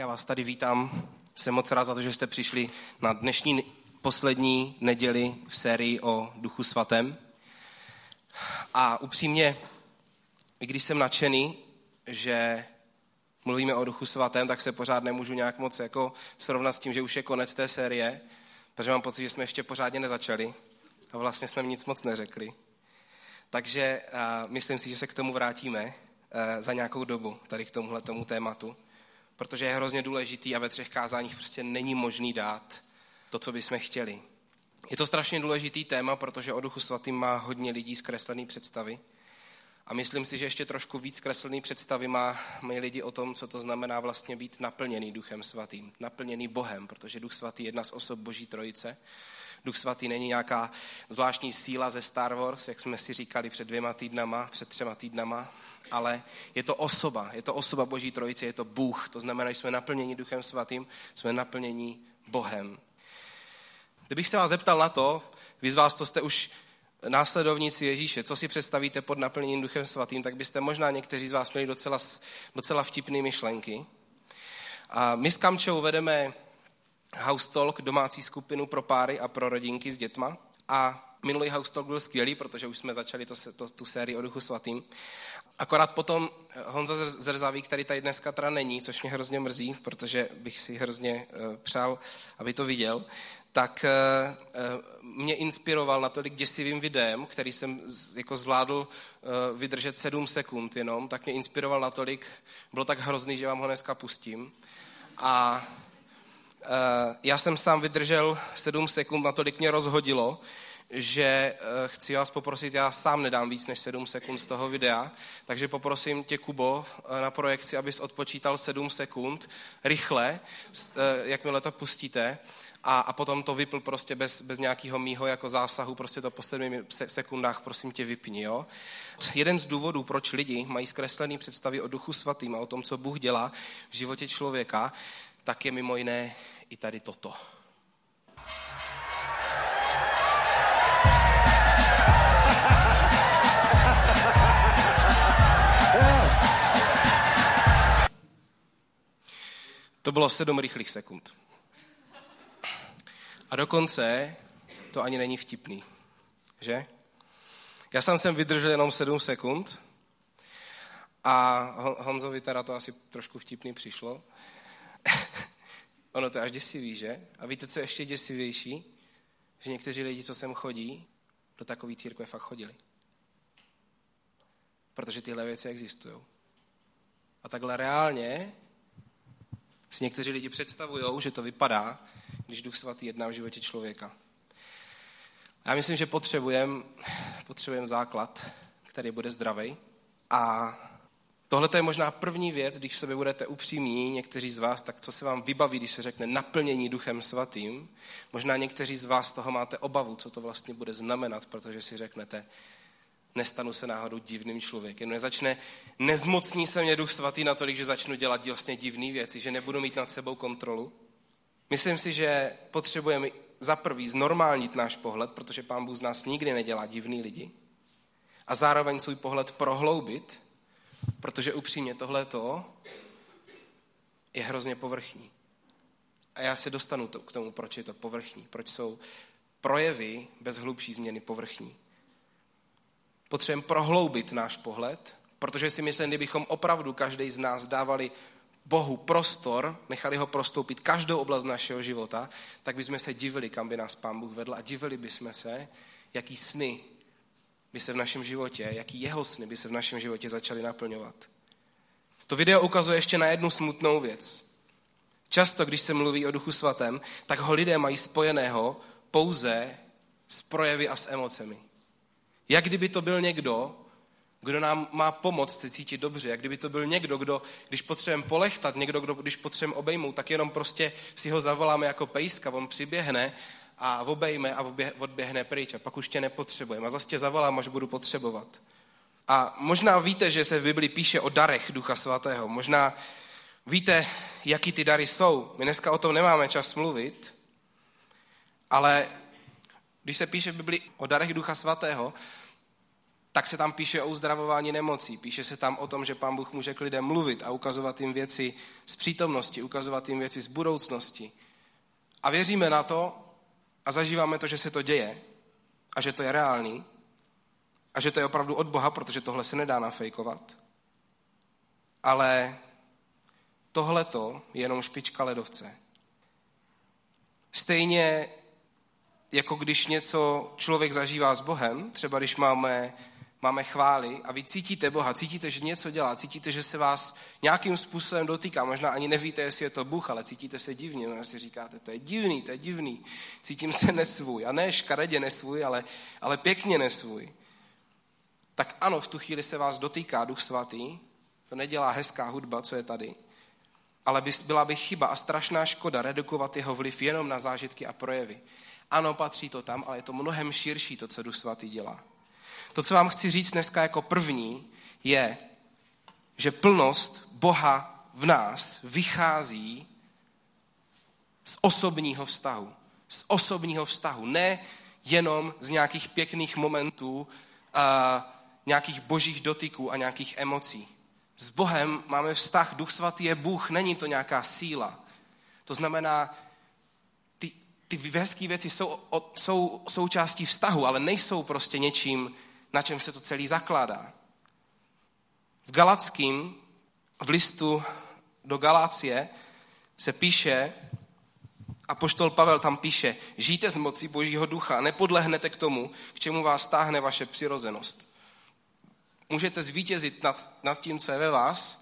já vás tady vítám. Jsem moc rád za to, že jste přišli na dnešní poslední neděli v sérii o Duchu Svatém. A upřímně, i když jsem nadšený, že mluvíme o Duchu Svatém, tak se pořád nemůžu nějak moc jako srovnat s tím, že už je konec té série, protože mám pocit, že jsme ještě pořádně nezačali a vlastně jsme nic moc neřekli. Takže uh, myslím si, že se k tomu vrátíme uh, za nějakou dobu, tady k tomuhle tomu tématu protože je hrozně důležitý a ve třech kázáních prostě není možný dát to, co bychom chtěli. Je to strašně důležitý téma, protože o Duchu Svatým má hodně lidí zkreslený představy. A myslím si, že ještě trošku víc zkreslený představy má, mají lidi o tom, co to znamená vlastně být naplněný Duchem Svatým, naplněný Bohem, protože Duch Svatý je jedna z osob Boží Trojice. Duch Svatý není nějaká zvláštní síla ze Star Wars, jak jsme si říkali před dvěma týdnama, před třema týdnama, ale je to osoba, je to osoba Boží Trojice, je to Bůh. To znamená, že jsme naplněni Duchem Svatým, jsme naplněni Bohem. Kdybych se vás zeptal na to, vy z vás, co jste už následovníci Ježíše, co si představíte pod naplněním Duchem Svatým, tak byste možná někteří z vás měli docela, docela vtipné myšlenky. A my s Kamčou vedeme House Talk, domácí skupinu pro páry a pro rodinky s dětma. A minulý House Talk byl skvělý, protože už jsme začali to, to, tu sérii o Duchu Svatým. Akorát potom Honza Zrzavík, který tady dneska teda není, což mě hrozně mrzí, protože bych si hrozně uh, přál, aby to viděl, tak uh, mě inspiroval natolik děsivým videem, který jsem jako zvládl vydržet sedm sekund jenom, tak mě inspiroval natolik, bylo tak hrozný, že vám ho dneska pustím. A já jsem sám vydržel sedm sekund, natolik mě rozhodilo, že eh, chci vás poprosit, já sám nedám víc než 7 sekund z toho videa, takže poprosím tě, Kubo, eh, na projekci, abys odpočítal 7 sekund rychle, eh, jakmile to pustíte, a, a potom to vypl prostě bez, bez nějakého mýho jako zásahu, prostě to po 7 sekundách, prosím tě, vypni, jo. Jeden z důvodů, proč lidi mají zkreslený představy o duchu svatým a o tom, co Bůh dělá v životě člověka, tak je mimo jiné i tady toto. To bylo sedm rychlých sekund. A dokonce to ani není vtipný, že? Já sám jsem vydržel jenom sedm sekund a Honzovi teda to asi trošku vtipný přišlo. ono to je až děsivý, že? A víte, co je ještě děsivější? Že někteří lidi, co sem chodí, do takové církve fakt chodili. Protože tyhle věci existují. A takhle reálně si někteří lidi představují, že to vypadá, když Duch Svatý jedná v životě člověka. Já myslím, že potřebujeme potřebujem základ, který bude zdravý. A tohle je možná první věc, když sobě budete upřímní, někteří z vás, tak co se vám vybaví, když se řekne naplnění Duchem Svatým. Možná někteří z vás toho máte obavu, co to vlastně bude znamenat, protože si řeknete, nestanu se náhodou divným člověkem. Nezačne, nezmocní se mě duch svatý natolik, že začnu dělat vlastně divné věci, že nebudu mít nad sebou kontrolu. Myslím si, že potřebujeme za prvý znormálnit náš pohled, protože pán Bůh z nás nikdy nedělá divný lidi. A zároveň svůj pohled prohloubit, protože upřímně tohleto je hrozně povrchní. A já se dostanu to, k tomu, proč je to povrchní, proč jsou projevy bez hlubší změny povrchní potřebujeme prohloubit náš pohled, protože si myslím, kdybychom opravdu každý z nás dávali Bohu prostor, nechali ho prostoupit každou oblast našeho života, tak bychom se divili, kam by nás Pán Bůh vedl a divili bychom se, jaký sny by se v našem životě, jaký jeho sny by se v našem životě začaly naplňovat. To video ukazuje ještě na jednu smutnou věc. Často, když se mluví o Duchu Svatém, tak ho lidé mají spojeného pouze s projevy a s emocemi. Jak kdyby to byl někdo, kdo nám má pomoct se cítit dobře, jak kdyby to byl někdo, kdo, když potřebujeme polechtat, někdo, kdo, když potřebujeme obejmout, tak jenom prostě si ho zavoláme jako pejska, on přiběhne a obejme a odběhne pryč a pak už tě nepotřebujeme a zase tě zavolám, až budu potřebovat. A možná víte, že se v Bibli píše o darech Ducha Svatého. Možná víte, jaký ty dary jsou. My dneska o tom nemáme čas mluvit, ale když se píše v Bibli o darech Ducha Svatého, tak se tam píše o uzdravování nemocí. Píše se tam o tom, že pán Bůh může k lidem mluvit a ukazovat jim věci z přítomnosti, ukazovat jim věci z budoucnosti. A věříme na to a zažíváme to, že se to děje a že to je reálný a že to je opravdu od Boha, protože tohle se nedá nafejkovat. Ale tohleto je jenom špička ledovce. Stejně jako když něco člověk zažívá s Bohem, třeba když máme, máme chvály a vy cítíte Boha, cítíte, že něco dělá, cítíte, že se vás nějakým způsobem dotýká, možná ani nevíte, jestli je to Bůh, ale cítíte se divně, možná si říkáte, to je divný, to je divný, cítím se nesvůj, a ne škaredě nesvůj, ale, ale pěkně nesvůj. Tak ano, v tu chvíli se vás dotýká Duch Svatý, to nedělá hezká hudba, co je tady, ale byla by chyba a strašná škoda redukovat jeho vliv jenom na zážitky a projevy. Ano, patří to tam, ale je to mnohem širší, to, co Duch Svatý dělá. To, co vám chci říct dneska jako první, je, že plnost Boha v nás vychází z osobního vztahu. Z osobního vztahu. Ne jenom z nějakých pěkných momentů, a nějakých božích dotyků a nějakých emocí. S Bohem máme vztah, Duch Svatý je Bůh, není to nějaká síla. To znamená, ty, ty hezké věci jsou, jsou součástí vztahu, ale nejsou prostě něčím, na čem se to celý zakládá. V Galackým, v listu do Galácie se píše, a poštol Pavel tam píše, žijte z moci Božího ducha, nepodlehnete k tomu, k čemu vás táhne vaše přirozenost můžete zvítězit nad, nad tím, co je ve vás,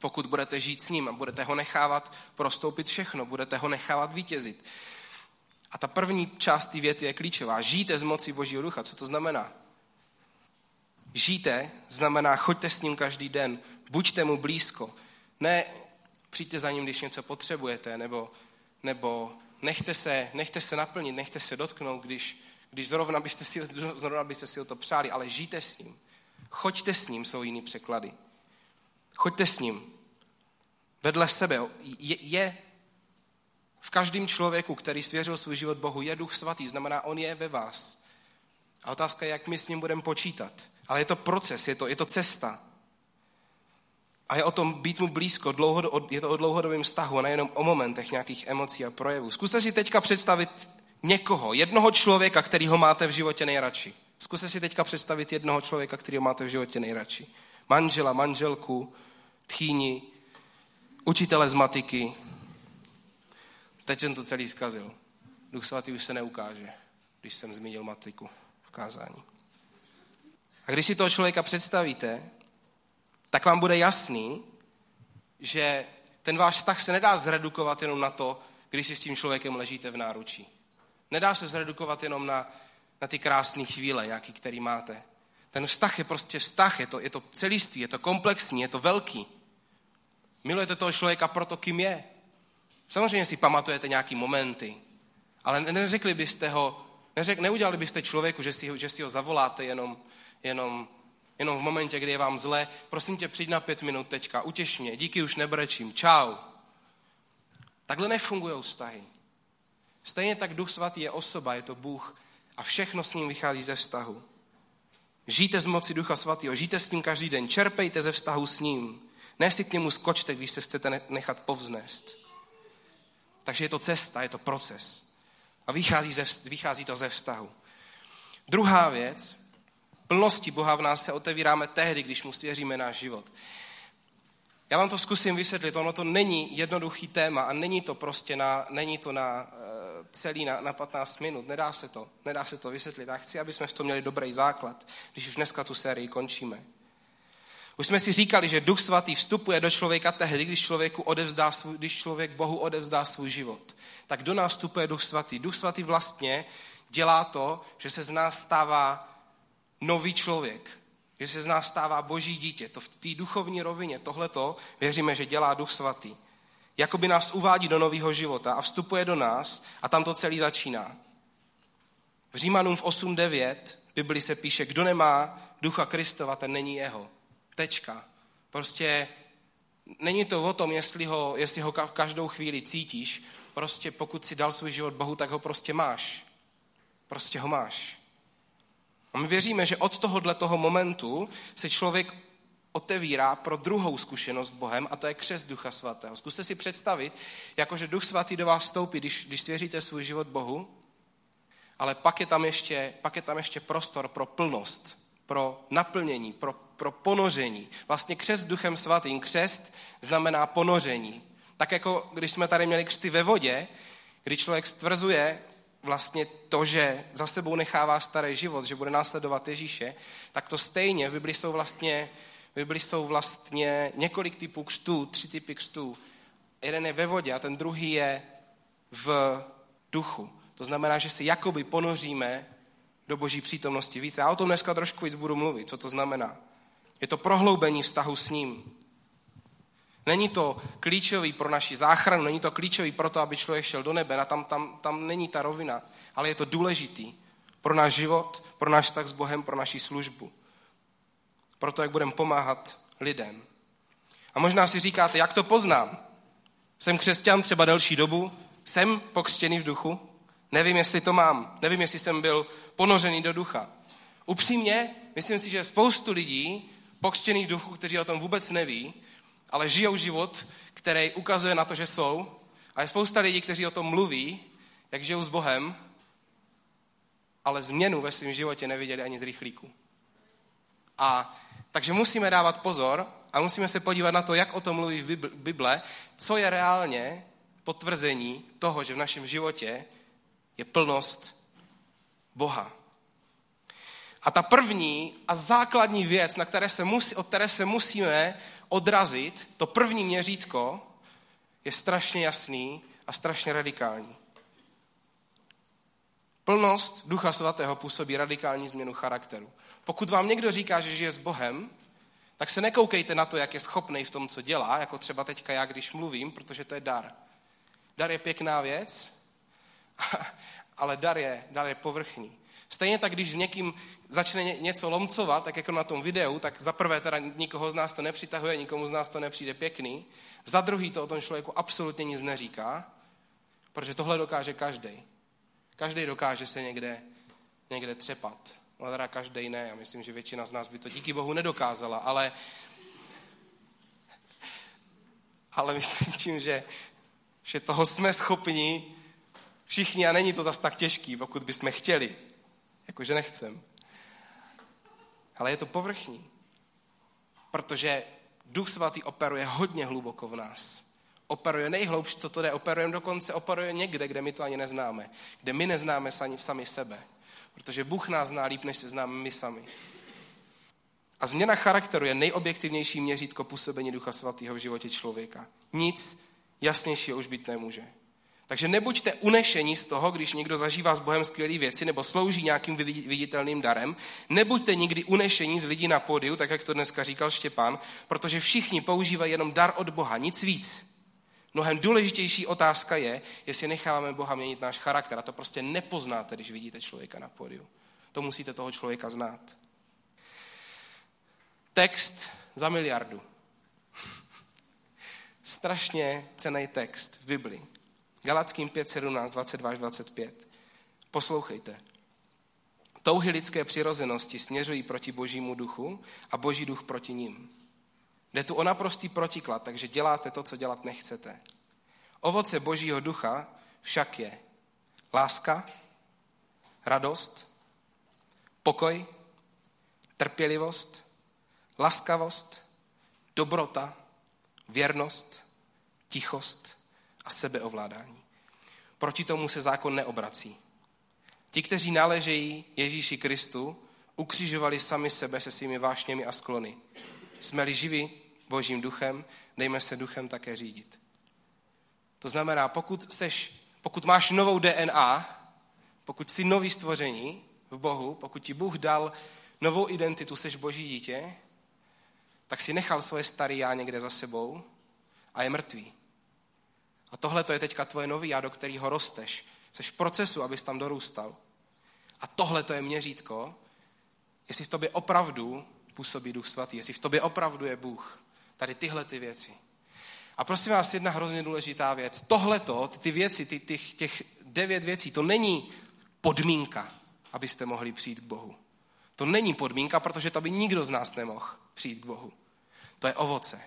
pokud budete žít s ním a budete ho nechávat prostoupit všechno, budete ho nechávat vítězit. A ta první část té věty je klíčová. Žijte z moci Božího ducha. Co to znamená? Žijte znamená choďte s ním každý den, buďte mu blízko. Ne přijďte za ním, když něco potřebujete, nebo, nebo nechte, se, nechte se naplnit, nechte se dotknout, když, když zrovna, byste si, zrovna byste si o to přáli, ale žijte s ním. Choďte s ním, jsou jiný překlady. Choďte s ním. Vedle sebe je, je v každém člověku, který svěřil svůj život Bohu, je duch svatý, znamená, on je ve vás. A otázka je, jak my s ním budeme počítat. Ale je to proces, je to, je to cesta. A je o tom být mu blízko, je to o dlouhodobém vztahu, a nejenom o momentech nějakých emocí a projevů. Zkuste si teďka představit někoho, jednoho člověka, kterýho máte v životě nejradši. Zkuste si teďka představit jednoho člověka, kterého máte v životě nejradši. Manžela, manželku, tchýni, učitele z matiky. Teď jsem to celý zkazil. Duch svatý už se neukáže, když jsem zmínil matiku v kázání. A když si toho člověka představíte, tak vám bude jasný, že ten váš vztah se nedá zredukovat jenom na to, když si s tím člověkem ležíte v náručí. Nedá se zredukovat jenom na na ty krásné chvíle, nějaký, který máte. Ten vztah je prostě vztah, je to, je to celiství, je to komplexní, je to velký. Milujete toho člověka proto, kým je. Samozřejmě si pamatujete nějaký momenty, ale neřekli byste ho, neřek, neudělali byste člověku, že si, že si ho zavoláte jenom, jenom, jenom v momentě, kdy je vám zle. Prosím tě, přijď na pět minut tečka, utěš mě, díky už nebrečím, čau. Takhle nefungují vztahy. Stejně tak Duch Svatý je osoba, je to Bůh, a všechno s ním vychází ze vztahu. Žijte z moci Ducha Svatého, žijte s ním každý den, čerpejte ze vztahu s ním. Ne si k němu skočte, když se chcete nechat povznést. Takže je to cesta, je to proces. A vychází, ze, vychází to ze vztahu. Druhá věc, plnosti Boha v nás se otevíráme tehdy, když mu svěříme náš život. Já vám to zkusím vysvětlit, ono to není jednoduchý téma a není to prostě na, není to na uh, celý na, na 15 minut, nedá se to, nedá se to vysvětlit. Já chci, aby jsme v tom měli dobrý základ, když už dneska tu sérii končíme. Už jsme si říkali, že Duch Svatý vstupuje do člověka tehdy, když, člověku odevzdá svůj, když člověk Bohu odevzdá svůj život. Tak do nás vstupuje Duch Svatý. Duch Svatý vlastně dělá to, že se z nás stává nový člověk, že se z nás stává boží dítě. To v té duchovní rovině, tohleto věříme, že dělá Duch Svatý. Jakoby nás uvádí do nového života a vstupuje do nás a tam to celý začíná. V Římanům v 8.9 Bibli se píše, kdo nemá ducha Kristova, ten není jeho. Tečka. Prostě není to o tom, jestli ho, jestli ho každou chvíli cítíš. Prostě pokud si dal svůj život Bohu, tak ho prostě máš. Prostě ho máš. A my věříme, že od tohohle toho momentu se člověk otevírá pro druhou zkušenost s Bohem a to je křest Ducha Svatého. Zkuste si představit, jakože Duch Svatý do vás vstoupí, když, když svěříte svůj život Bohu, ale pak je, tam ještě, pak je tam ještě prostor pro plnost, pro naplnění, pro, pro ponoření. Vlastně křest Duchem Svatým, křest znamená ponoření. Tak jako když jsme tady měli křty ve vodě, kdy člověk stvrzuje vlastně to, že za sebou nechává starý život, že bude následovat Ježíše, tak to stejně v Bibli jsou vlastně, v Bibli jsou vlastně několik typů křtů, tři typy křtů. Jeden je ve vodě a ten druhý je v duchu. To znamená, že se jakoby ponoříme do boží přítomnosti více. Já o tom dneska trošku víc budu mluvit, co to znamená. Je to prohloubení vztahu s ním. Není to klíčový pro naši záchranu, není to klíčový pro to, aby člověk šel do nebe, a tam, tam, tam není ta rovina, ale je to důležitý pro náš život, pro náš vztah s Bohem, pro naši službu. Pro to, jak budeme pomáhat lidem. A možná si říkáte, jak to poznám? Jsem křesťan třeba delší dobu, jsem pokřtěný v duchu, nevím, jestli to mám, nevím, jestli jsem byl ponořený do ducha. Upřímně, myslím si, že spoustu lidí pokřtěných v duchu, kteří o tom vůbec neví, ale žijou život, který ukazuje na to, že jsou. A je spousta lidí, kteří o tom mluví, jak žijou s Bohem, ale změnu ve svém životě neviděli ani z rychlíku. A takže musíme dávat pozor a musíme se podívat na to, jak o tom mluví v Bible, co je reálně potvrzení toho, že v našem životě je plnost Boha. A ta první a základní věc, na které se musí, od které se musíme odrazit, to první měřítko, je strašně jasný a strašně radikální. Plnost Ducha Svatého působí radikální změnu charakteru. Pokud vám někdo říká, že žije s Bohem, tak se nekoukejte na to, jak je schopný v tom, co dělá, jako třeba teďka já, když mluvím, protože to je dar. Dar je pěkná věc, ale dar je, dar je povrchní. Stejně tak, když s někým začne něco lomcovat, tak jako na tom videu, tak za prvé teda nikoho z nás to nepřitahuje, nikomu z nás to nepřijde pěkný, za druhý to o tom člověku absolutně nic neříká, protože tohle dokáže každý. Každý dokáže se někde, někde třepat. No teda každý ne, já myslím, že většina z nás by to díky Bohu nedokázala, ale ale myslím tím, že, že toho jsme schopni všichni a není to zas tak těžký, pokud bychom chtěli. Jakože nechcem. Ale je to povrchní. Protože Duch Svatý operuje hodně hluboko v nás. Operuje nejhloubš, co to jde. Operujeme dokonce, operuje někde, kde my to ani neznáme. Kde my neznáme sami sebe. Protože Bůh nás zná líp, než se známe my sami. A změna charakteru je nejobjektivnější měřítko působení Ducha Svatého v životě člověka. Nic jasnějšího už být nemůže. Takže nebuďte unešení z toho, když někdo zažívá s Bohem skvělé věci nebo slouží nějakým viditelným darem. Nebuďte nikdy unešení z lidí na pódiu, tak jak to dneska říkal Štěpán, protože všichni používají jenom dar od Boha, nic víc. Mnohem důležitější otázka je, jestli necháváme Boha měnit náš charakter. A to prostě nepoznáte, když vidíte člověka na pódiu. To musíte toho člověka znát. Text za miliardu. Strašně cený text v Biblii. Galackým 5, 17, 22 až 25. Poslouchejte. Touhy lidské přirozenosti směřují proti božímu duchu a boží duch proti ním. Jde tu o naprostý protiklad, takže děláte to, co dělat nechcete. Ovoce božího ducha však je láska, radost, pokoj, trpělivost, laskavost, dobrota, věrnost, tichost, sebeovládání. Proti tomu se zákon neobrací. Ti, kteří náležejí Ježíši Kristu, ukřižovali sami sebe se svými vášněmi a sklony. Jsme-li živi Božím duchem, dejme se duchem také řídit. To znamená, pokud, seš, pokud máš novou DNA, pokud jsi nový stvoření v Bohu, pokud ti Bůh dal novou identitu, seš Boží dítě, tak si nechal svoje staré já někde za sebou a je mrtvý. A tohle to je teďka tvoje nový já, do kterého rosteš. Jsi v procesu, abys tam dorůstal. A tohle to je měřítko, jestli v tobě opravdu působí Duch Svatý, jestli v tobě opravdu je Bůh. Tady tyhle ty věci. A prosím vás, jedna hrozně důležitá věc. Tohleto, ty věci, ty, ty, těch devět věcí, to není podmínka, abyste mohli přijít k Bohu. To není podmínka, protože to by nikdo z nás nemohl přijít k Bohu. To je ovoce.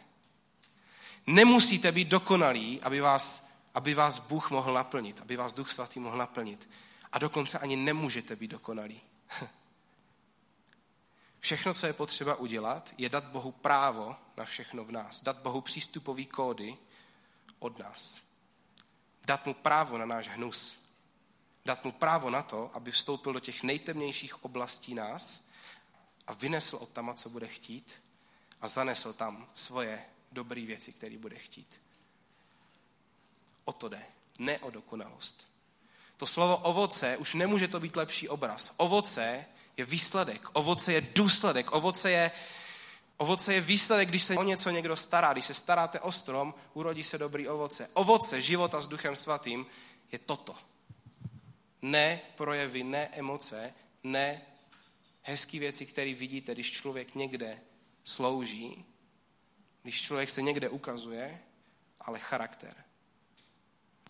Nemusíte být dokonalí, aby vás, aby vás Bůh mohl naplnit, aby vás Duch Svatý mohl naplnit. A dokonce ani nemůžete být dokonalí. Všechno, co je potřeba udělat, je dát Bohu právo na všechno v nás. Dát Bohu přístupový kódy od nás. Dát mu právo na náš hnus. Dát mu právo na to, aby vstoupil do těch nejtemnějších oblastí nás a vynesl od tam, co bude chtít a zanesl tam svoje dobré věci, které bude chtít. O to jde, ne o dokonalost. To slovo ovoce už nemůže to být lepší obraz. Ovoce je výsledek, ovoce je důsledek, ovoce je, ovoce je výsledek, když se o něco někdo stará. Když se staráte o strom, urodí se dobrý ovoce. Ovoce života s Duchem Svatým je toto. Ne projevy, ne emoce, ne hezké věci, které vidíte, když člověk někde slouží, když člověk se někde ukazuje, ale charakter.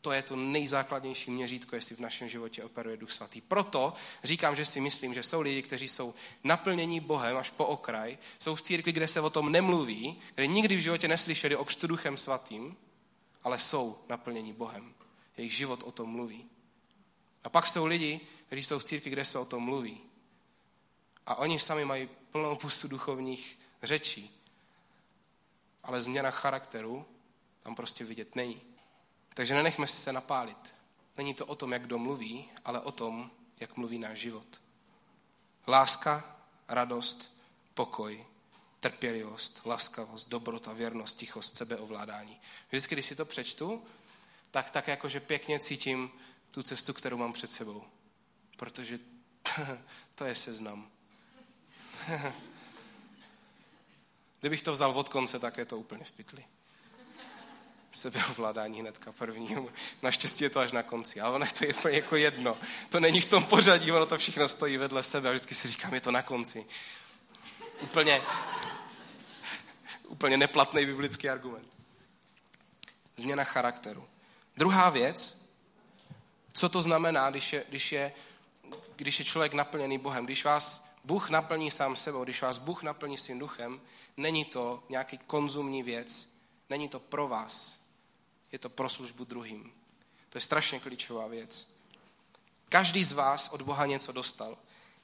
To je to nejzákladnější měřítko, jestli v našem životě operuje Duch Svatý. Proto říkám, že si myslím, že jsou lidi, kteří jsou naplnění Bohem až po okraj, jsou v církvi, kde se o tom nemluví, kde nikdy v životě neslyšeli o křtu Duchem Svatým, ale jsou naplnění Bohem. Jejich život o tom mluví. A pak jsou lidi, kteří jsou v církvi, kde se o tom mluví. A oni sami mají plnou pustu duchovních řečí. Ale změna charakteru tam prostě vidět není. Takže nenechme se napálit. Není to o tom, jak kdo mluví, ale o tom, jak mluví náš život. Láska, radost, pokoj, trpělivost, laskavost, dobrota, věrnost, tichost, sebeovládání. Vždycky, když si to přečtu, tak tak jakože pěkně cítím tu cestu, kterou mám před sebou. Protože to je seznam. Kdybych to vzal od konce, tak je to úplně v pytli sebeovládání hnedka první. Naštěstí je to až na konci, ale ono to je úplně jako jedno. To není v tom pořadí, ono to všechno stojí vedle sebe a vždycky si říkám, je to na konci. Úplně, úplně neplatný biblický argument. Změna charakteru. Druhá věc, co to znamená, když je, když je, když je člověk naplněný Bohem, když vás Bůh naplní sám sebou, když vás Bůh naplní svým duchem, není to nějaký konzumní věc, není to pro vás, je to pro službu druhým. To je strašně klíčová věc. Každý z vás od Boha něco dostal.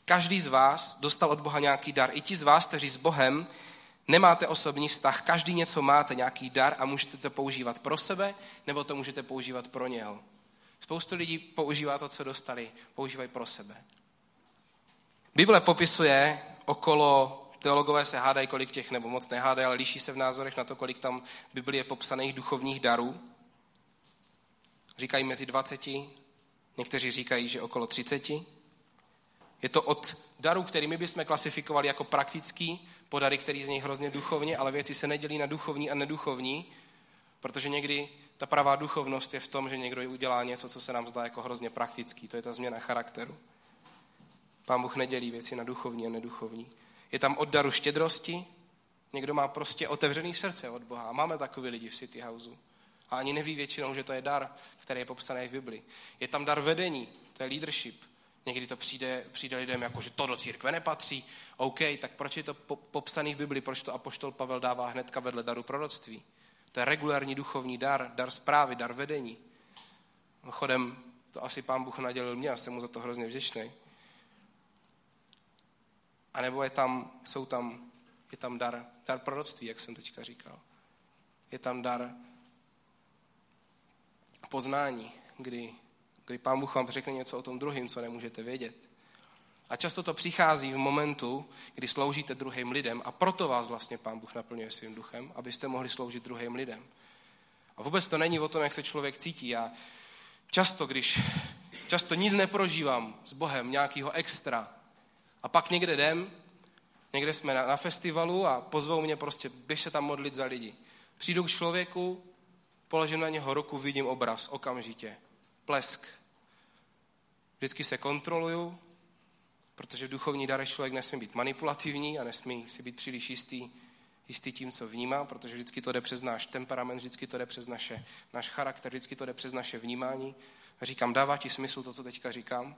Každý z vás dostal od Boha nějaký dar. I ti z vás, kteří s Bohem nemáte osobní vztah, každý něco máte, nějaký dar a můžete to používat pro sebe, nebo to můžete používat pro něho. Spoustu lidí používá to, co dostali, používají pro sebe. Bible popisuje okolo, teologové se hádají, kolik těch, nebo moc nehádají, ale liší se v názorech na to, kolik tam v Biblii je popsaných duchovních darů říkají mezi 20, někteří říkají, že okolo 30. Je to od daru, který my bychom klasifikovali jako praktický, po dary, který z něj hrozně duchovně, ale věci se nedělí na duchovní a neduchovní, protože někdy ta pravá duchovnost je v tom, že někdo udělá něco, co se nám zdá jako hrozně praktický. To je ta změna charakteru. Pán Bůh nedělí věci na duchovní a neduchovní. Je tam od daru štědrosti, někdo má prostě otevřený srdce od Boha. Máme takové lidi v City Houseu a ani neví většinou, že to je dar, který je popsaný v Bibli. Je tam dar vedení, to je leadership. Někdy to přijde, přijde lidem jako, že to do církve nepatří. OK, tak proč je to popsaný v Bibli, proč to apoštol Pavel dává hnedka vedle daru proroctví? To je regulární duchovní dar, dar zprávy, dar vedení. Chodem, to asi pán Bůh nadělil mě a jsem mu za to hrozně vděčný. A nebo je tam, jsou tam, je tam dar, dar proroctví, jak jsem teďka říkal. Je tam dar poznání, kdy, kdy Pán Bůh vám řekne něco o tom druhým, co nemůžete vědět. A často to přichází v momentu, kdy sloužíte druhým lidem a proto vás vlastně Pán Bůh naplňuje svým duchem, abyste mohli sloužit druhým lidem. A vůbec to není o tom, jak se člověk cítí. Já často, když často nic neprožívám s Bohem, nějakého extra, a pak někde jdem, někde jsme na, na festivalu a pozvou mě prostě, běž se tam modlit za lidi. Přijdu k člověku, položím na něho ruku, vidím obraz, okamžitě. Plesk. Vždycky se kontroluju, protože v duchovní darech člověk nesmí být manipulativní a nesmí si být příliš jistý, jistý tím, co vnímá, protože vždycky to jde přes náš temperament, vždycky to jde přes naše, náš charakter, vždycky to jde přes naše vnímání. Říkám, dává ti smysl to, co teďka říkám?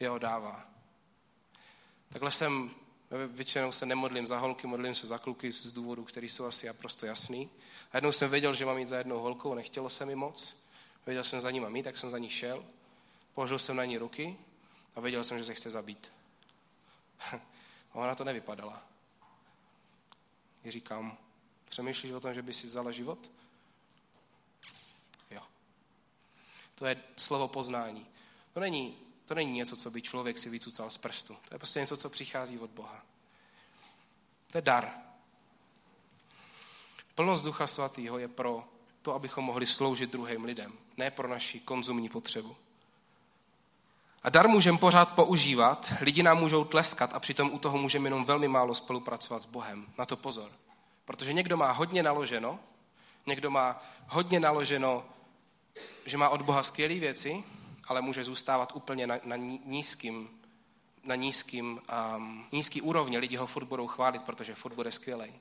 Jo, dává. Takhle jsem, většinou se nemodlím za holky, modlím se za kluky z důvodů, které jsou asi naprosto jasný. A jednou jsem věděl, že mám jít za jednou holkou, nechtělo se mi moc. Věděl jsem, za ní mám tak jsem za ní šel. Položil jsem na ní ruky a věděl jsem, že se chce zabít. a ona to nevypadala. I říkám, přemýšlíš o tom, že by si vzala život? Jo. To je slovo poznání. To není, to není něco, co by člověk si vycucal z prstu. To je prostě něco, co přichází od Boha. To je dar. Plnost Ducha Svatého je pro to, abychom mohli sloužit druhým lidem, ne pro naši konzumní potřebu. A dar můžeme pořád používat, lidi nám můžou tleskat a přitom u toho můžeme jenom velmi málo spolupracovat s Bohem. Na to pozor. Protože někdo má hodně naloženo, někdo má hodně naloženo, že má od Boha skvělé věci, ale může zůstávat úplně na, na nízkým, na nízkým, um, nízký úrovni. Lidi ho furt budou chválit, protože furt bude skvělej.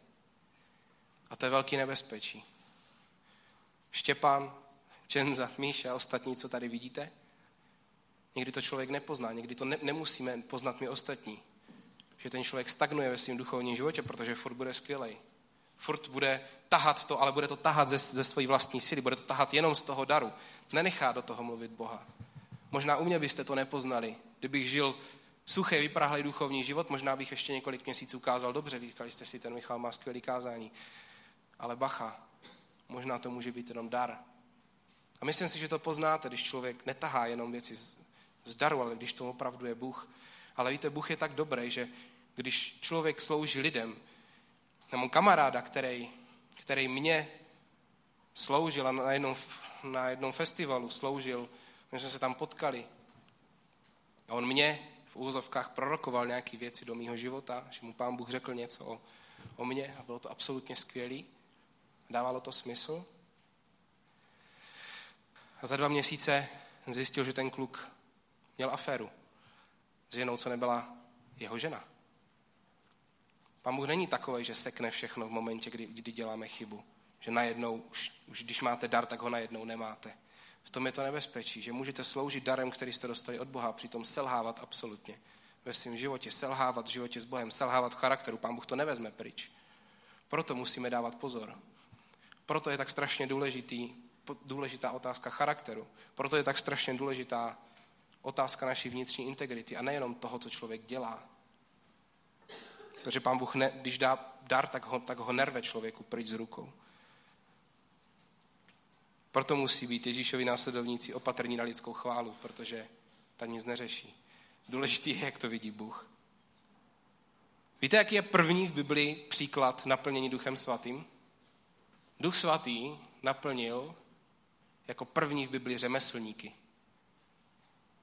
A to je velký nebezpečí. Štěpán, Čenza, Míša a ostatní, co tady vidíte, někdy to člověk nepozná, někdy to ne, nemusíme poznat my ostatní. Že ten člověk stagnuje ve svém duchovním životě, protože furt bude skvělej. Furt bude tahat to, ale bude to tahat ze, ze své vlastní síly, bude to tahat jenom z toho daru. Nenechá do toho mluvit Boha. Možná u mě byste to nepoznali. Kdybych žil suchý, vyprahlý duchovní život, možná bych ještě několik měsíců kázal dobře. Říkali jste si, ten Michal má skvělý kázání. Ale bacha, možná to může být jenom dar. A myslím si, že to poznáte, když člověk netahá jenom věci z, z daru, ale když to opravdu je Bůh. Ale víte, Bůh je tak dobrý, že když člověk slouží lidem, mám kamaráda, který, který mě sloužil a na jednom, na jednom festivalu sloužil, my jsme se tam potkali. A on mě v úzovkách prorokoval nějaké věci do mýho života, že mu pán Bůh řekl něco o, o mně a bylo to absolutně skvělý. Dávalo to smysl. A za dva měsíce zjistil, že ten kluk měl aféru s ženou, co nebyla jeho žena. Pán Bůh není takový, že sekne všechno v momentě, kdy, kdy děláme chybu. Že najednou, už, už když máte dar, tak ho najednou nemáte. V tom je to nebezpečí, že můžete sloužit darem, který jste dostali od Boha, přitom selhávat absolutně ve svém životě, selhávat v životě s Bohem, selhávat v charakteru. Pán Bůh to nevezme pryč. Proto musíme dávat pozor. Proto je tak strašně důležitý, důležitá otázka charakteru. Proto je tak strašně důležitá otázka naší vnitřní integrity a nejenom toho, co člověk dělá. Protože pán Bůh, ne, když dá dar, tak ho, tak ho nerve člověku pryč z rukou. Proto musí být Ježíšovi následovníci opatrní na lidskou chválu, protože ta nic neřeší. Důležitý je, jak to vidí Bůh. Víte, jaký je první v Biblii příklad naplnění Duchem Svatým? Duch Svatý naplnil jako první v Biblii řemeslníky.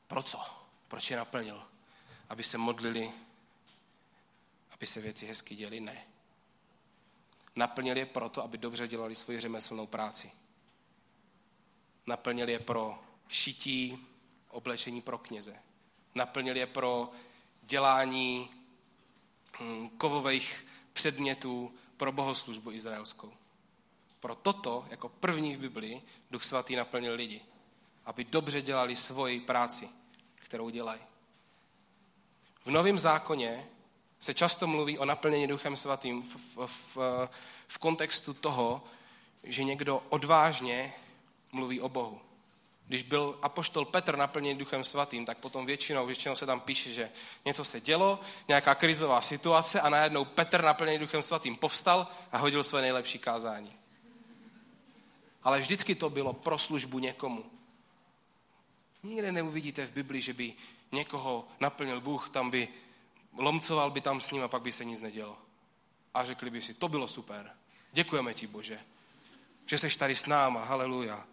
Pro co? Proč je naplnil? Aby se modlili, aby se věci hezky děly? Ne. Naplnil je proto, aby dobře dělali svoji řemeslnou práci. Naplnil je pro šití oblečení pro kněze. Naplnil je pro dělání hm, kovových předmětů pro bohoslužbu izraelskou. Pro toto, jako první v Biblii, Duch Svatý naplnil lidi, aby dobře dělali svoji práci, kterou dělají. V Novém zákoně se často mluví o naplnění Duchem Svatým v, v, v, v kontextu toho, že někdo odvážně mluví o Bohu. Když byl apoštol Petr naplněný Duchem Svatým, tak potom většinou, většinou se tam píše, že něco se dělo, nějaká krizová situace a najednou Petr naplněný Duchem Svatým povstal a hodil své nejlepší kázání. Ale vždycky to bylo pro službu někomu. Nikde neuvidíte v Biblii, že by někoho naplnil Bůh, tam by lomcoval by tam s ním a pak by se nic nedělo. A řekli by si, to bylo super. Děkujeme ti, Bože, že seš tady s náma, haleluja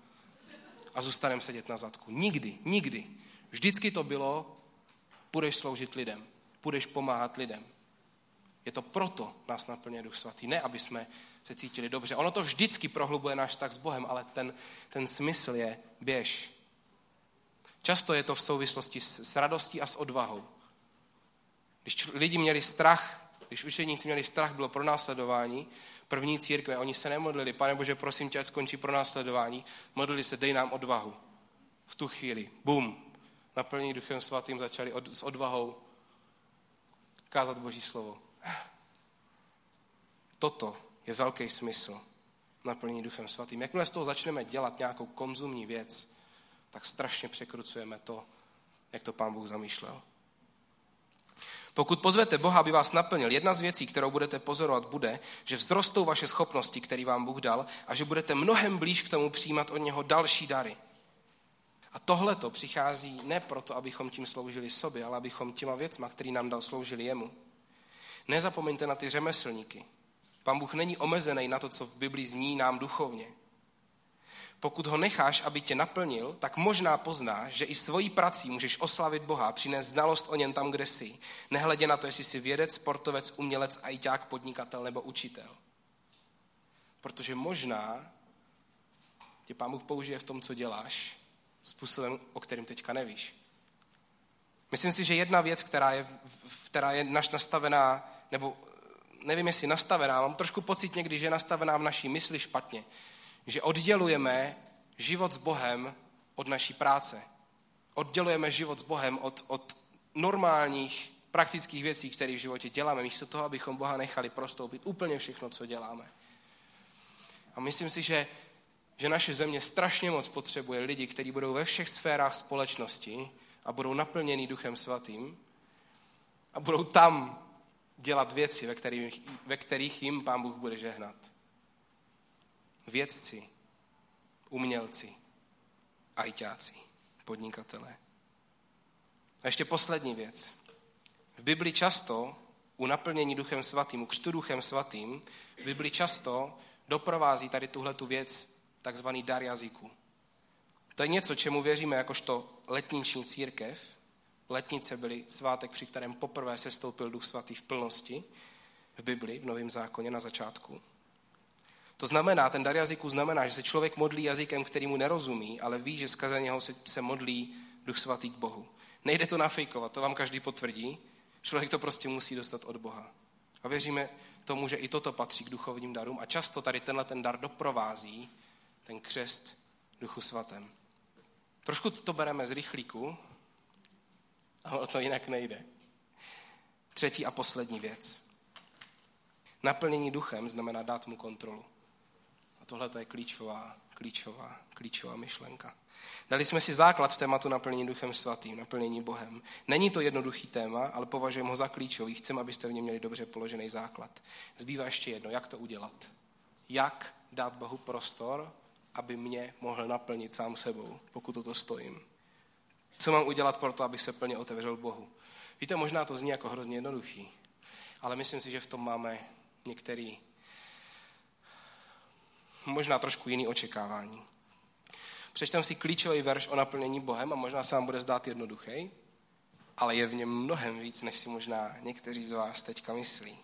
a zůstaneme sedět na zadku. Nikdy, nikdy. Vždycky to bylo, půjdeš sloužit lidem, půjdeš pomáhat lidem. Je to proto nás naplňuje Duch Svatý, ne aby jsme se cítili dobře. Ono to vždycky prohlubuje náš tak s Bohem, ale ten, ten smysl je běž. Často je to v souvislosti s, s radostí a s odvahou. Když lidi měli strach, když učeníci měli strach, bylo pro následování, první církve, oni se nemodlili, pane Bože, prosím tě, ať skončí pro následování, modlili se, dej nám odvahu. V tu chvíli, bum, naplnění Duchem Svatým začali od, s odvahou kázat Boží slovo. Toto je velký smysl naplnění Duchem Svatým. Jakmile z toho začneme dělat nějakou konzumní věc, tak strašně překrucujeme to, jak to Pán Bůh zamýšlel. Pokud pozvete Boha, aby vás naplnil, jedna z věcí, kterou budete pozorovat, bude, že vzrostou vaše schopnosti, které vám Bůh dal, a že budete mnohem blíž k tomu přijímat od něho další dary. A tohle to přichází ne proto, abychom tím sloužili sobě, ale abychom těma věcma, který nám dal, sloužili jemu. Nezapomeňte na ty řemeslníky. Pán Bůh není omezený na to, co v Biblii zní nám duchovně. Pokud ho necháš, aby tě naplnil, tak možná poznáš, že i svojí prací můžeš oslavit Boha přinést znalost o něm tam, kde jsi. Nehledě na to, jestli jsi vědec, sportovec, umělec, ajťák, podnikatel nebo učitel. Protože možná tě Pán Bůh použije v tom, co děláš, způsobem, o kterým teďka nevíš. Myslím si, že jedna věc, která je, která je naš nastavená, nebo nevím, jestli nastavená, mám trošku pocit někdy, že je nastavená v naší mysli špatně, že oddělujeme život s Bohem od naší práce. Oddělujeme život s Bohem od, od normálních praktických věcí, které v životě děláme, místo toho, abychom Boha nechali prostoupit úplně všechno, co děláme. A myslím si, že, že naše země strašně moc potřebuje lidi, kteří budou ve všech sférách společnosti a budou naplněni Duchem Svatým a budou tam dělat věci, ve kterých, ve kterých jim Pán Bůh bude žehnat vědci, umělci, ajťáci, podnikatelé. A ještě poslední věc. V Bibli často u naplnění Duchem Svatým, u křtu Duchem Svatým, v Bibli často doprovází tady tuhle tu věc takzvaný dar jazyku. To je něco, čemu věříme jakožto letniční církev. Letnice byly svátek, při kterém poprvé se stoupil Duch Svatý v plnosti v Bibli, v Novém zákoně na začátku. To znamená, ten dar jazyku znamená, že se člověk modlí jazykem, který mu nerozumí, ale ví, že skrze něho se, se modlí Duch Svatý k Bohu. Nejde to nafejkovat, to vám každý potvrdí. Člověk to prostě musí dostat od Boha. A věříme tomu, že i toto patří k duchovním darům a často tady tenhle ten dar doprovází ten křest Duchu Svatém. Trošku to bereme z rychlíku, ale to jinak nejde. Třetí a poslední věc. Naplnění duchem znamená dát mu kontrolu tohle je klíčová, klíčová, klíčová myšlenka. Dali jsme si základ v tématu naplnění Duchem Svatým, naplnění Bohem. Není to jednoduchý téma, ale považujeme ho za klíčový. Chceme, abyste v něm měli dobře položený základ. Zbývá ještě jedno, jak to udělat. Jak dát Bohu prostor, aby mě mohl naplnit sám sebou, pokud toto stojím. Co mám udělat pro to, abych se plně otevřel Bohu? Víte, možná to zní jako hrozně jednoduchý, ale myslím si, že v tom máme některý možná trošku jiný očekávání. Přečtem si klíčový verš o naplnění Bohem a možná se vám bude zdát jednoduchý, ale je v něm mnohem víc, než si možná někteří z vás teďka myslí.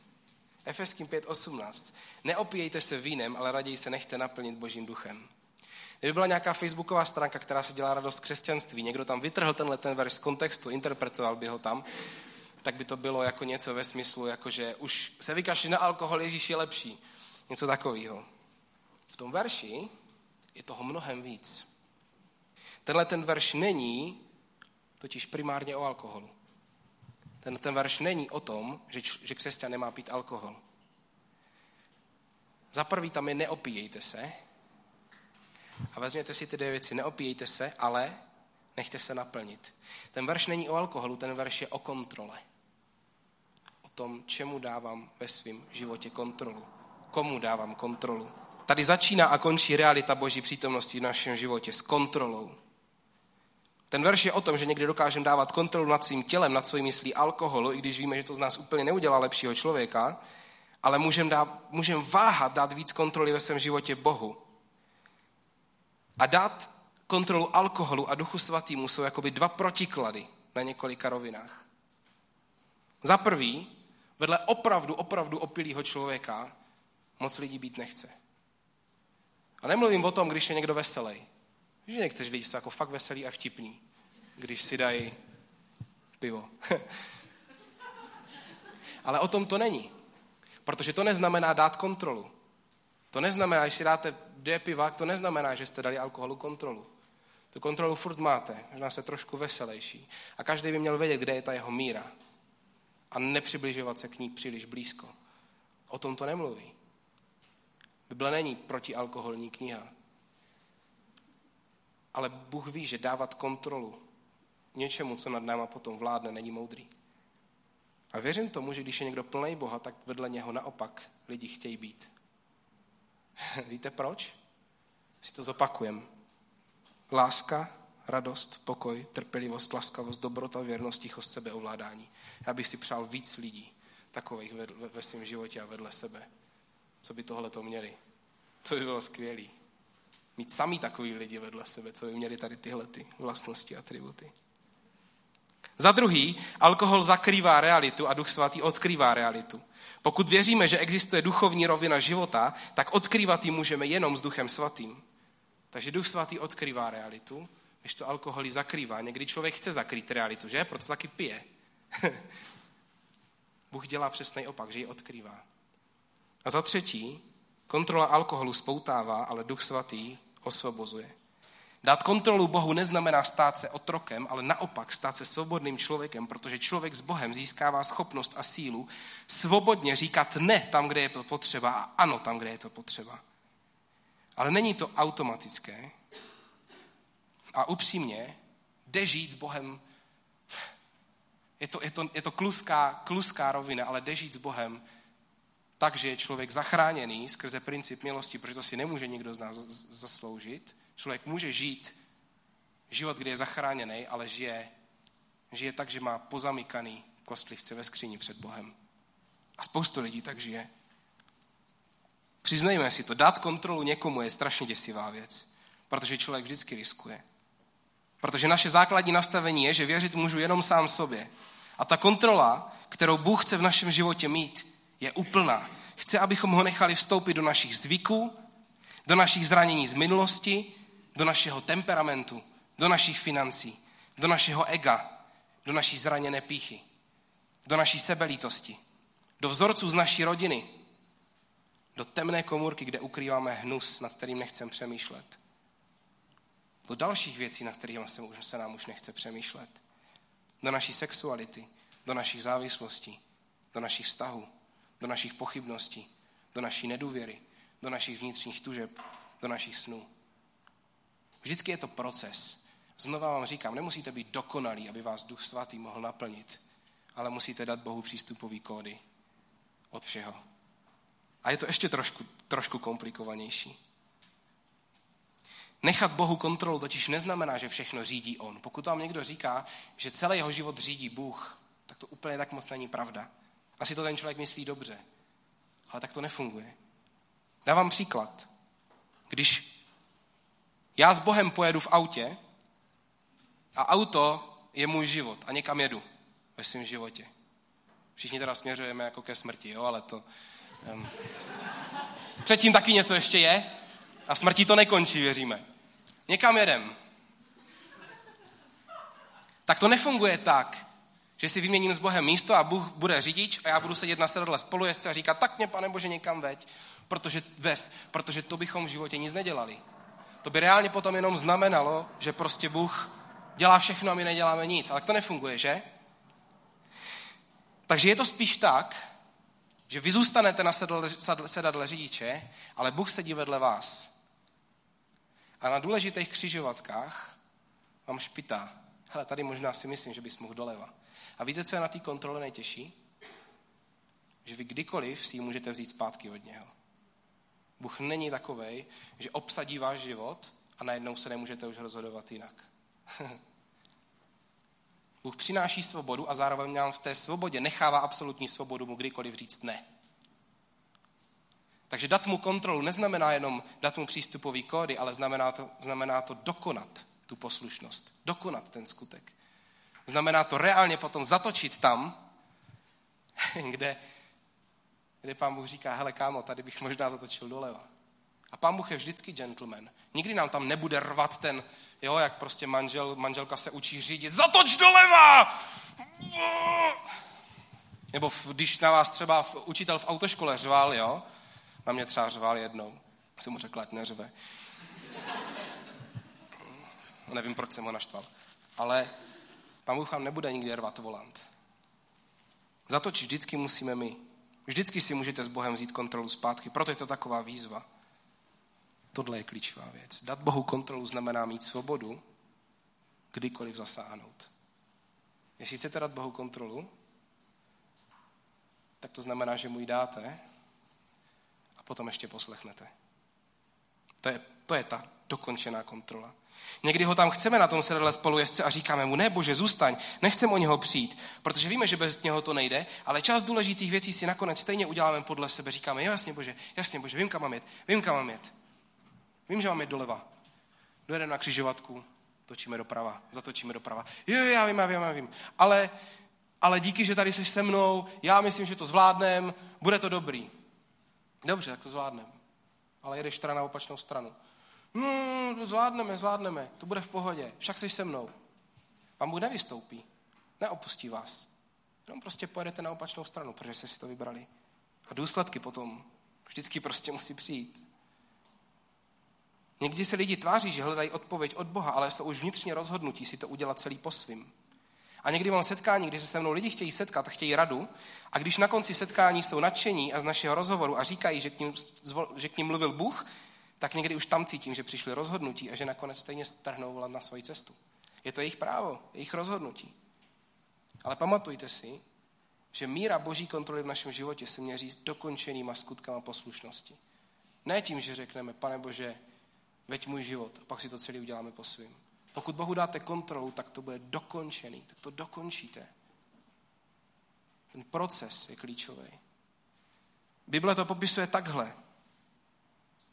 Efeským 5.18. Neopíjejte se vínem, ale raději se nechte naplnit Božím duchem. Kdyby byla nějaká facebooková stránka, která se dělá radost křesťanství, někdo tam vytrhl tenhle ten verš z kontextu, interpretoval by ho tam, tak by to bylo jako něco ve smyslu, jako že už se vykašli na alkohol, Ježíš je lepší. Něco takového. V tom verši je toho mnohem víc. Tenhle ten verš není totiž primárně o alkoholu. Ten, ten verš není o tom, že, že křesťan nemá pít alkohol. Za prvý tam je neopíjejte se a vezměte si ty dvě věci. Neopíjejte se, ale nechte se naplnit. Ten verš není o alkoholu, ten verš je o kontrole. O tom, čemu dávám ve svém životě kontrolu. Komu dávám kontrolu. Tady začíná a končí realita Boží přítomnosti v našem životě s kontrolou. Ten verš je o tom, že někdy dokážeme dávat kontrolu nad svým tělem, nad svojí myslí alkoholu, i když víme, že to z nás úplně neudělá lepšího člověka, ale můžeme můžem váhat, dát víc kontroly ve svém životě Bohu. A dát kontrolu alkoholu a duchu svatýmu jsou jakoby dva protiklady na několika rovinách. Za prvý, vedle opravdu, opravdu opilého člověka moc lidí být nechce. A nemluvím o tom, když je někdo veselý. Že někteří lidi jsou jako fakt veselí a vtipní, když si dají pivo. Ale o tom to není. Protože to neznamená dát kontrolu. To neznamená, že si dáte dvě piva, to neznamená, že jste dali alkoholu kontrolu. Tu kontrolu furt máte, možná se trošku veselější. A každý by měl vědět, kde je ta jeho míra. a nepřibližovat se k ní příliš blízko. O tom to nemluví. Bible není protialkoholní kniha. Ale Bůh ví, že dávat kontrolu něčemu, co nad náma potom vládne, není moudrý. A věřím tomu, že když je někdo plný Boha, tak vedle něho naopak lidi chtějí být. Víte proč? Si to zopakujem. Láska, radost, pokoj, trpělivost, laskavost, dobrota, věrnost, tichost, sebeovládání. Já bych si přál víc lidí takových ve, ve svém životě a vedle sebe. Co by tohle to měli? To by bylo skvělé. Mít sami takový lidi vedle sebe, co by měli tady tyhle ty vlastnosti, atributy. Za druhý, alkohol zakrývá realitu a Duch Svatý odkrývá realitu. Pokud věříme, že existuje duchovní rovina života, tak odkrývat ji můžeme jenom s Duchem Svatým. Takže Duch Svatý odkrývá realitu, když to alkohol zakrývá. Někdy člověk chce zakrýt realitu, že? Proto taky pije. Bůh dělá přesný opak, že ji odkrývá. A za třetí, kontrola alkoholu spoutává, ale Duch Svatý osvobozuje. Dát kontrolu Bohu neznamená stát se otrokem, ale naopak stát se svobodným člověkem, protože člověk s Bohem získává schopnost a sílu svobodně říkat ne tam, kde je to potřeba a ano tam, kde je to potřeba. Ale není to automatické. A upřímně, jde žít s Bohem. Je to, je to, je to kluská, kluská rovina, ale jde žít s Bohem tak, že je člověk zachráněný skrze princip milosti, protože to si nemůže nikdo z nás zasloužit. Člověk může žít život, kde je zachráněný, ale žije, žije tak, že má pozamykaný kostlivce ve skříni před Bohem. A spoustu lidí tak žije. Přiznejme si to, dát kontrolu někomu je strašně děsivá věc, protože člověk vždycky riskuje. Protože naše základní nastavení je, že věřit můžu jenom sám sobě. A ta kontrola, kterou Bůh chce v našem životě mít, je úplná. Chce, abychom ho nechali vstoupit do našich zvyků, do našich zranění z minulosti, do našeho temperamentu, do našich financí, do našeho ega, do naší zraněné píchy, do naší sebelítosti, do vzorců z naší rodiny, do temné komůrky, kde ukrýváme hnus, nad kterým nechcem přemýšlet. Do dalších věcí, na kterých se, se nám už nechce přemýšlet. Do naší sexuality, do našich závislostí, do našich vztahů, do našich pochybností, do naší nedůvěry, do našich vnitřních tužeb, do našich snů. Vždycky je to proces. Znova vám říkám, nemusíte být dokonalí, aby vás Duch Svatý mohl naplnit, ale musíte dát Bohu přístupový kódy od všeho. A je to ještě trošku, trošku komplikovanější. Nechat Bohu kontrolu totiž neznamená, že všechno řídí On. Pokud vám někdo říká, že celý jeho život řídí Bůh, tak to úplně tak moc není pravda. Asi to ten člověk myslí dobře, ale tak to nefunguje. Dávám příklad. Když já s Bohem pojedu v autě a auto je můj život a někam jedu ve svém životě. Všichni teda směřujeme jako ke smrti, jo, ale to... Um, předtím taky něco ještě je a smrtí to nekončí, věříme. Někam jedem. Tak to nefunguje tak, že si vyměním s Bohem místo a Bůh bude řidič a já budu sedět na sedadle spolujezdce a říkat, tak mě, pane Bože, někam veď, protože, ves, protože to bychom v životě nic nedělali. To by reálně potom jenom znamenalo, že prostě Bůh dělá všechno a my neděláme nic. Ale to nefunguje, že? Takže je to spíš tak, že vy zůstanete na sedadle, sedadle řidiče, ale Bůh sedí vedle vás. A na důležitých křižovatkách vám špitá. Hele, tady možná si myslím, že bys mohl doleva. A víte, co je na té kontrole nejtěžší? Že vy kdykoliv si ji můžete vzít zpátky od něho. Bůh není takový, že obsadí váš život a najednou se nemůžete už rozhodovat jinak. Bůh přináší svobodu a zároveň nám v té svobodě nechává absolutní svobodu mu kdykoliv říct ne. Takže dát mu kontrolu neznamená jenom dát mu přístupový kódy, ale znamená to, znamená to dokonat tu poslušnost, dokonat ten skutek. Znamená to reálně potom zatočit tam, kde, kde pán Bůh říká, hele kámo, tady bych možná zatočil doleva. A pán Bůh je vždycky gentleman. Nikdy nám tam nebude rvat ten, jo, jak prostě manžel, manželka se učí řídit, zatoč doleva! Nebo když na vás třeba učitel v autoškole řval, jo, na mě třeba řval jednou, jsem mu řekl, ať neřve. Nevím, proč jsem ho naštval. Ale pán Bůh vám nebude nikdy rvat volant. Zatočit vždycky musíme my. Vždycky si můžete s Bohem vzít kontrolu zpátky, proto je to taková výzva. Tohle je klíčová věc. Dát Bohu kontrolu znamená mít svobodu, kdykoliv zasáhnout. Jestli chcete dát Bohu kontrolu, tak to znamená, že mu ji dáte a potom ještě poslechnete. To je, to je ta dokončená kontrola. Někdy ho tam chceme na tom sedadle spolujezdce a říkáme mu, ne bože, zůstaň, nechcem o něho přijít, protože víme, že bez něho to nejde, ale část důležitých věcí si nakonec stejně uděláme podle sebe. Říkáme, jo, jasně bože, jasně bože, vím, kam mám jet, vím, kam mám jet. Vím, že mám jet doleva. Dojedeme na křižovatku, točíme doprava, zatočíme doprava. Jo, jo, já vím, já vím, já vím. Ale, ale díky, že tady jsi se mnou, já myslím, že to zvládnem, bude to dobrý. Dobře, tak to zvládnem. Ale jedeš teda na opačnou stranu. No, zvládneme, zvládneme, to bude v pohodě, však jsi se mnou. Vám Bůh nevystoupí, neopustí vás. Jenom prostě pojedete na opačnou stranu, protože jste si to vybrali. A důsledky potom vždycky prostě musí přijít. Někdy se lidi tváří, že hledají odpověď od Boha, ale jsou už vnitřně rozhodnutí si to udělat celý po svým. A někdy mám setkání, kdy se se mnou lidi chtějí setkat, chtějí radu, a když na konci setkání jsou nadšení a z našeho rozhovoru a říkají, že k ním, že k ním mluvil Bůh, tak někdy už tam cítím, že přišli rozhodnutí a že nakonec stejně strhnou volat na svoji cestu. Je to jejich právo, jejich rozhodnutí. Ale pamatujte si, že míra boží kontroly v našem životě se měří s dokončenýma skutkama poslušnosti. Ne tím, že řekneme, pane Bože, veď můj život a pak si to celý uděláme po svým. Pokud Bohu dáte kontrolu, tak to bude dokončený, tak to dokončíte. Ten proces je klíčový. Bible to popisuje takhle.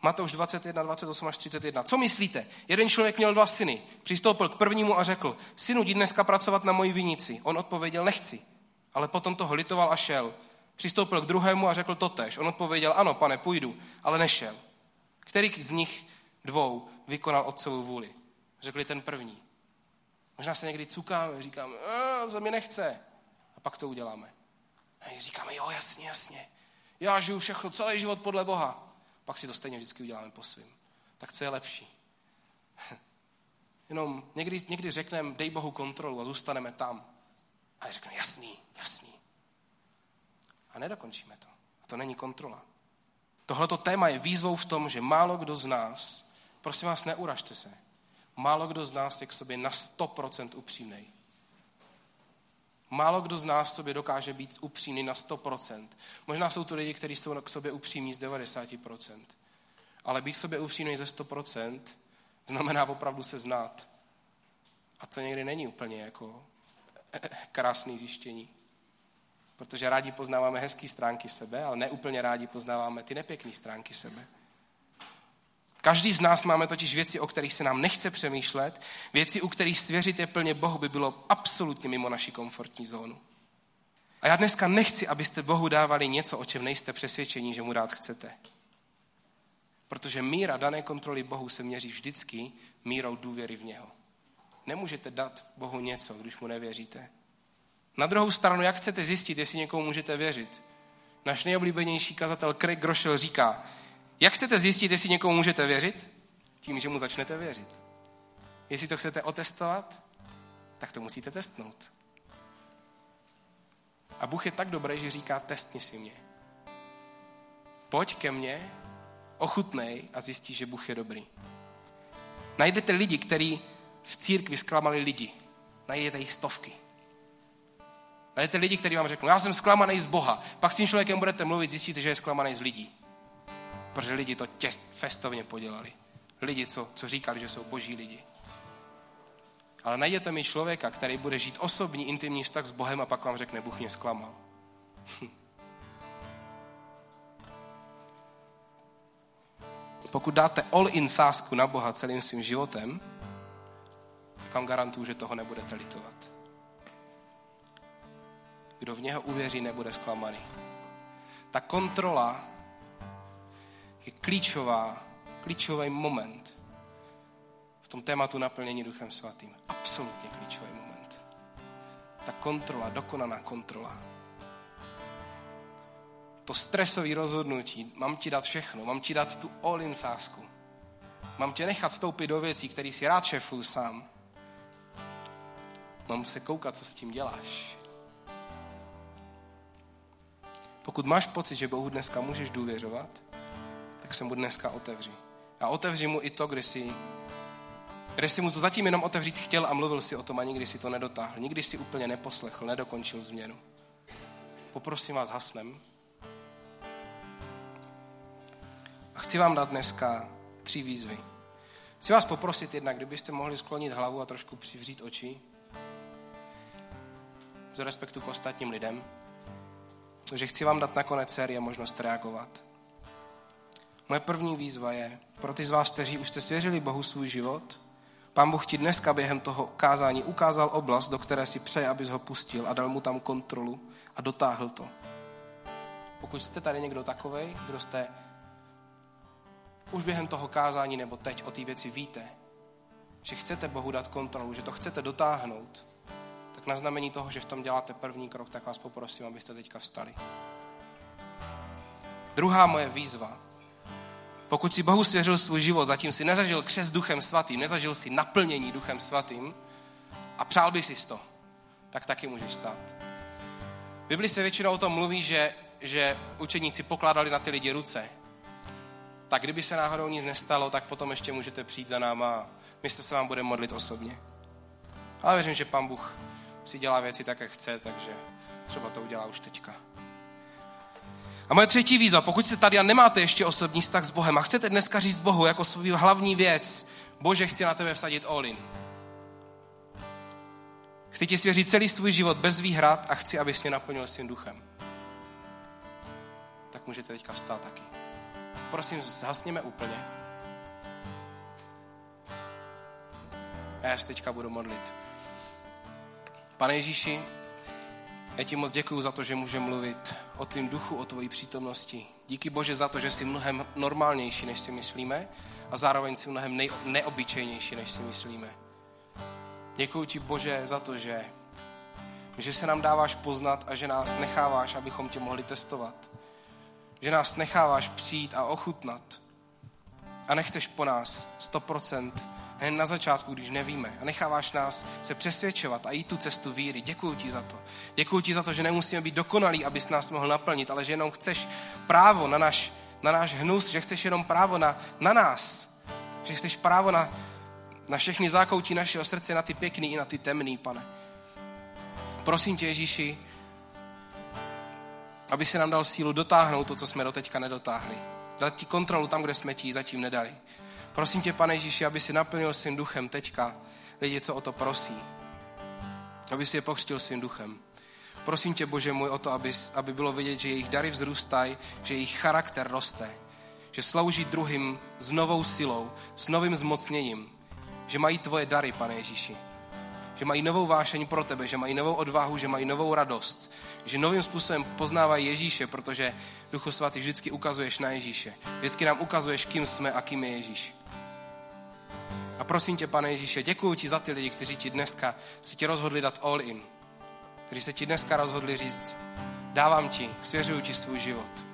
Matouš 21, 28 až 31. Co myslíte? Jeden člověk měl dva syny. Přistoupil k prvnímu a řekl, synu, jdi dneska pracovat na moji vinici. On odpověděl, nechci. Ale potom toho litoval a šel. Přistoupil k druhému a řekl totež. On odpověděl, ano, pane, půjdu, ale nešel. Který z nich dvou vykonal otcovou vůli? Řekli ten první. Možná se někdy cukáme, říkáme, za mě nechce. A pak to uděláme. A říkáme, jo, jasně, jasně. Já žiju všechno, celý život podle Boha pak si to stejně vždycky uděláme po svým. Tak co je lepší? Jenom někdy, někdy řekneme, dej Bohu kontrolu a zůstaneme tam. A řekneme, jasný, jasný. A nedokončíme to. A to není kontrola. Tohleto téma je výzvou v tom, že málo kdo z nás, prosím vás, neuražte se, málo kdo z nás je k sobě na 100% upřímnej. Málo kdo z nás sobě dokáže být upřímný na 100%. Možná jsou to lidi, kteří jsou k sobě upřímní z 90%. Ale být sobě upřímný ze 100% znamená opravdu se znát. A to někdy není úplně jako krásný zjištění. Protože rádi poznáváme hezké stránky sebe, ale neúplně rádi poznáváme ty nepěkné stránky sebe. Každý z nás máme totiž věci, o kterých se nám nechce přemýšlet, věci, u kterých svěřit je plně Bohu by bylo absolutně mimo naši komfortní zónu. A já dneska nechci, abyste Bohu dávali něco, o čem nejste přesvědčení, že mu dát chcete. Protože míra dané kontroly Bohu se měří vždycky mírou důvěry v něho. Nemůžete dát Bohu něco, když mu nevěříte. Na druhou stranu, jak chcete zjistit, jestli někomu můžete věřit? Náš nejoblíbenější kazatel Craig Groschel říká, jak chcete zjistit, jestli někomu můžete věřit? Tím, že mu začnete věřit. Jestli to chcete otestovat, tak to musíte testnout. A Bůh je tak dobrý, že říká, testni si mě. Pojď ke mně, ochutnej a zjistí, že Bůh je dobrý. Najdete lidi, kteří v církvi zklamali lidi. Najdete jich stovky. Najdete lidi, kteří vám řeknou, já jsem zklamaný z Boha. Pak s tím člověkem budete mluvit, zjistíte, že je zklamaný z lidí. Protože lidi to tě festovně podělali. Lidi, co, co říkali, že jsou boží lidi. Ale najděte mi člověka, který bude žít osobní, intimní vztah s Bohem a pak vám řekne, Bůh mě zklamal. Pokud dáte all-in sásku na Boha celým svým životem, tak vám garantuju, že toho nebudete litovat. Kdo v něho uvěří, nebude zklamaný. Ta kontrola je klíčová, klíčový moment v tom tématu naplnění Duchem Svatým. Absolutně klíčový moment. Ta kontrola, dokonaná kontrola. To stresové rozhodnutí, mám ti dát všechno, mám ti dát tu all-in sásku. Mám tě nechat vstoupit do věcí, který si rád šefuju sám. Mám se koukat, co s tím děláš. Pokud máš pocit, že Bohu dneska můžeš důvěřovat, tak se mu dneska otevři. A otevři mu i to, kde jsi, kde jsi mu to zatím jenom otevřít chtěl a mluvil si o tom a nikdy si to nedotáhl. Nikdy si úplně neposlechl, nedokončil změnu. Poprosím vás, hasnem. A chci vám dát dneska tři výzvy. Chci vás poprosit jednak, kdybyste mohli sklonit hlavu a trošku přivřít oči. Z respektu k ostatním lidem. Takže chci vám dát nakonec série možnost reagovat. Moje první výzva je, pro ty z vás, kteří už jste svěřili Bohu svůj život, Pán Bůh ti dneska během toho kázání ukázal oblast, do které si přeje, abys ho pustil a dal mu tam kontrolu a dotáhl to. Pokud jste tady někdo takovej, kdo jste už během toho kázání nebo teď o té věci víte, že chcete Bohu dát kontrolu, že to chcete dotáhnout, tak na znamení toho, že v tom děláte první krok, tak vás poprosím, abyste teďka vstali. Druhá moje výzva. Pokud si Bohu svěřil svůj život, zatím si nezažil křes duchem svatým, nezažil si naplnění duchem svatým a přál by si to, tak taky můžeš stát. V Bibli se většinou o tom mluví, že, že učeníci pokládali na ty lidi ruce. Tak kdyby se náhodou nic nestalo, tak potom ještě můžete přijít za náma a my se vám budeme modlit osobně. Ale věřím, že pan Bůh si dělá věci tak, jak chce, takže třeba to udělá už teďka. A moje třetí výzva, pokud jste tady a nemáte ještě osobní vztah s Bohem a chcete dneska říct Bohu jako svůj hlavní věc, Bože, chci na tebe vsadit all in. Chci ti svěřit celý svůj život bez výhrad a chci, abys mě naplnil svým duchem. Tak můžete teďka vstát taky. Prosím, zhasněme úplně. A já se teďka budu modlit. Pane Ježíši, já ti moc děkuji za to, že můžeme mluvit o tvým duchu, o tvojí přítomnosti. Díky Bože za to, že jsi mnohem normálnější, než si myslíme a zároveň jsi mnohem nej- neobyčejnější, než si myslíme. Děkuji ti Bože za to, že, že se nám dáváš poznat a že nás necháváš, abychom tě mohli testovat. Že nás necháváš přijít a ochutnat. A nechceš po nás 100% hned na začátku, když nevíme. A necháváš nás se přesvědčovat a jít tu cestu víry. Děkuji ti za to. Děkuji ti za to, že nemusíme být dokonalí, abys nás mohl naplnit, ale že jenom chceš právo na náš, na náš hnus, že chceš jenom právo na, na nás. Že chceš právo na, na všechny zákoutí našeho srdce, na ty pěkný i na ty temný, pane. Prosím tě, Ježíši, aby se nám dal sílu dotáhnout to, co jsme doteďka nedotáhli. Dát ti kontrolu tam, kde jsme ti zatím nedali. Prosím tě, pane Ježíši, aby si naplnil svým duchem teďka lidi, co o to prosí. Aby si je pokřtil svým duchem. Prosím tě, Bože můj, o to, aby, aby bylo vidět, že jejich dary vzrůstají, že jejich charakter roste, že slouží druhým s novou silou, s novým zmocněním, že mají tvoje dary, pane Ježíši. Že mají novou vášeň pro tebe, že mají novou odvahu, že mají novou radost, že novým způsobem poznávají Ježíše, protože Duchu Svatý vždycky ukazuješ na Ježíše. Vždycky nám ukazuješ, kým jsme a kým je Ježíš. A prosím tě, pane Ježíše, děkuji ti za ty lidi, kteří ti dneska se ti rozhodli dát all in. Kteří se ti dneska rozhodli říct, dávám ti, svěřuju ti svůj život.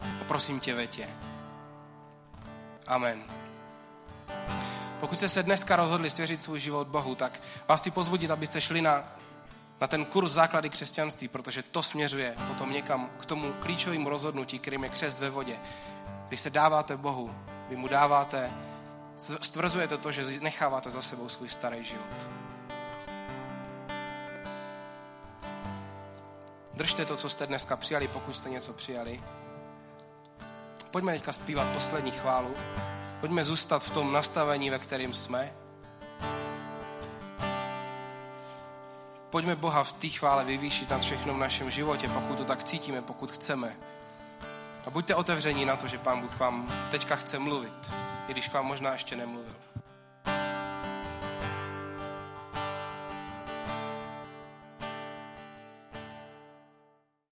A prosím tě, vetě. Amen. Pokud jste se dneska rozhodli svěřit svůj život Bohu, tak vás chci pozvodit, abyste šli na, na ten kurz základy křesťanství, protože to směřuje potom někam k tomu klíčovému rozhodnutí, kterým je křest ve vodě. Když se dáváte Bohu, kdy mu dáváte stvrzujete to, že necháváte za sebou svůj starý život. Držte to, co jste dneska přijali, pokud jste něco přijali. Pojďme teďka zpívat poslední chválu. Pojďme zůstat v tom nastavení, ve kterém jsme. Pojďme Boha v té chvále vyvýšit nad všechno v našem životě, pokud to tak cítíme, pokud chceme. A buďte otevření na to, že Pán Bůh vám teďka chce mluvit, i když k vám možná ještě nemluvil.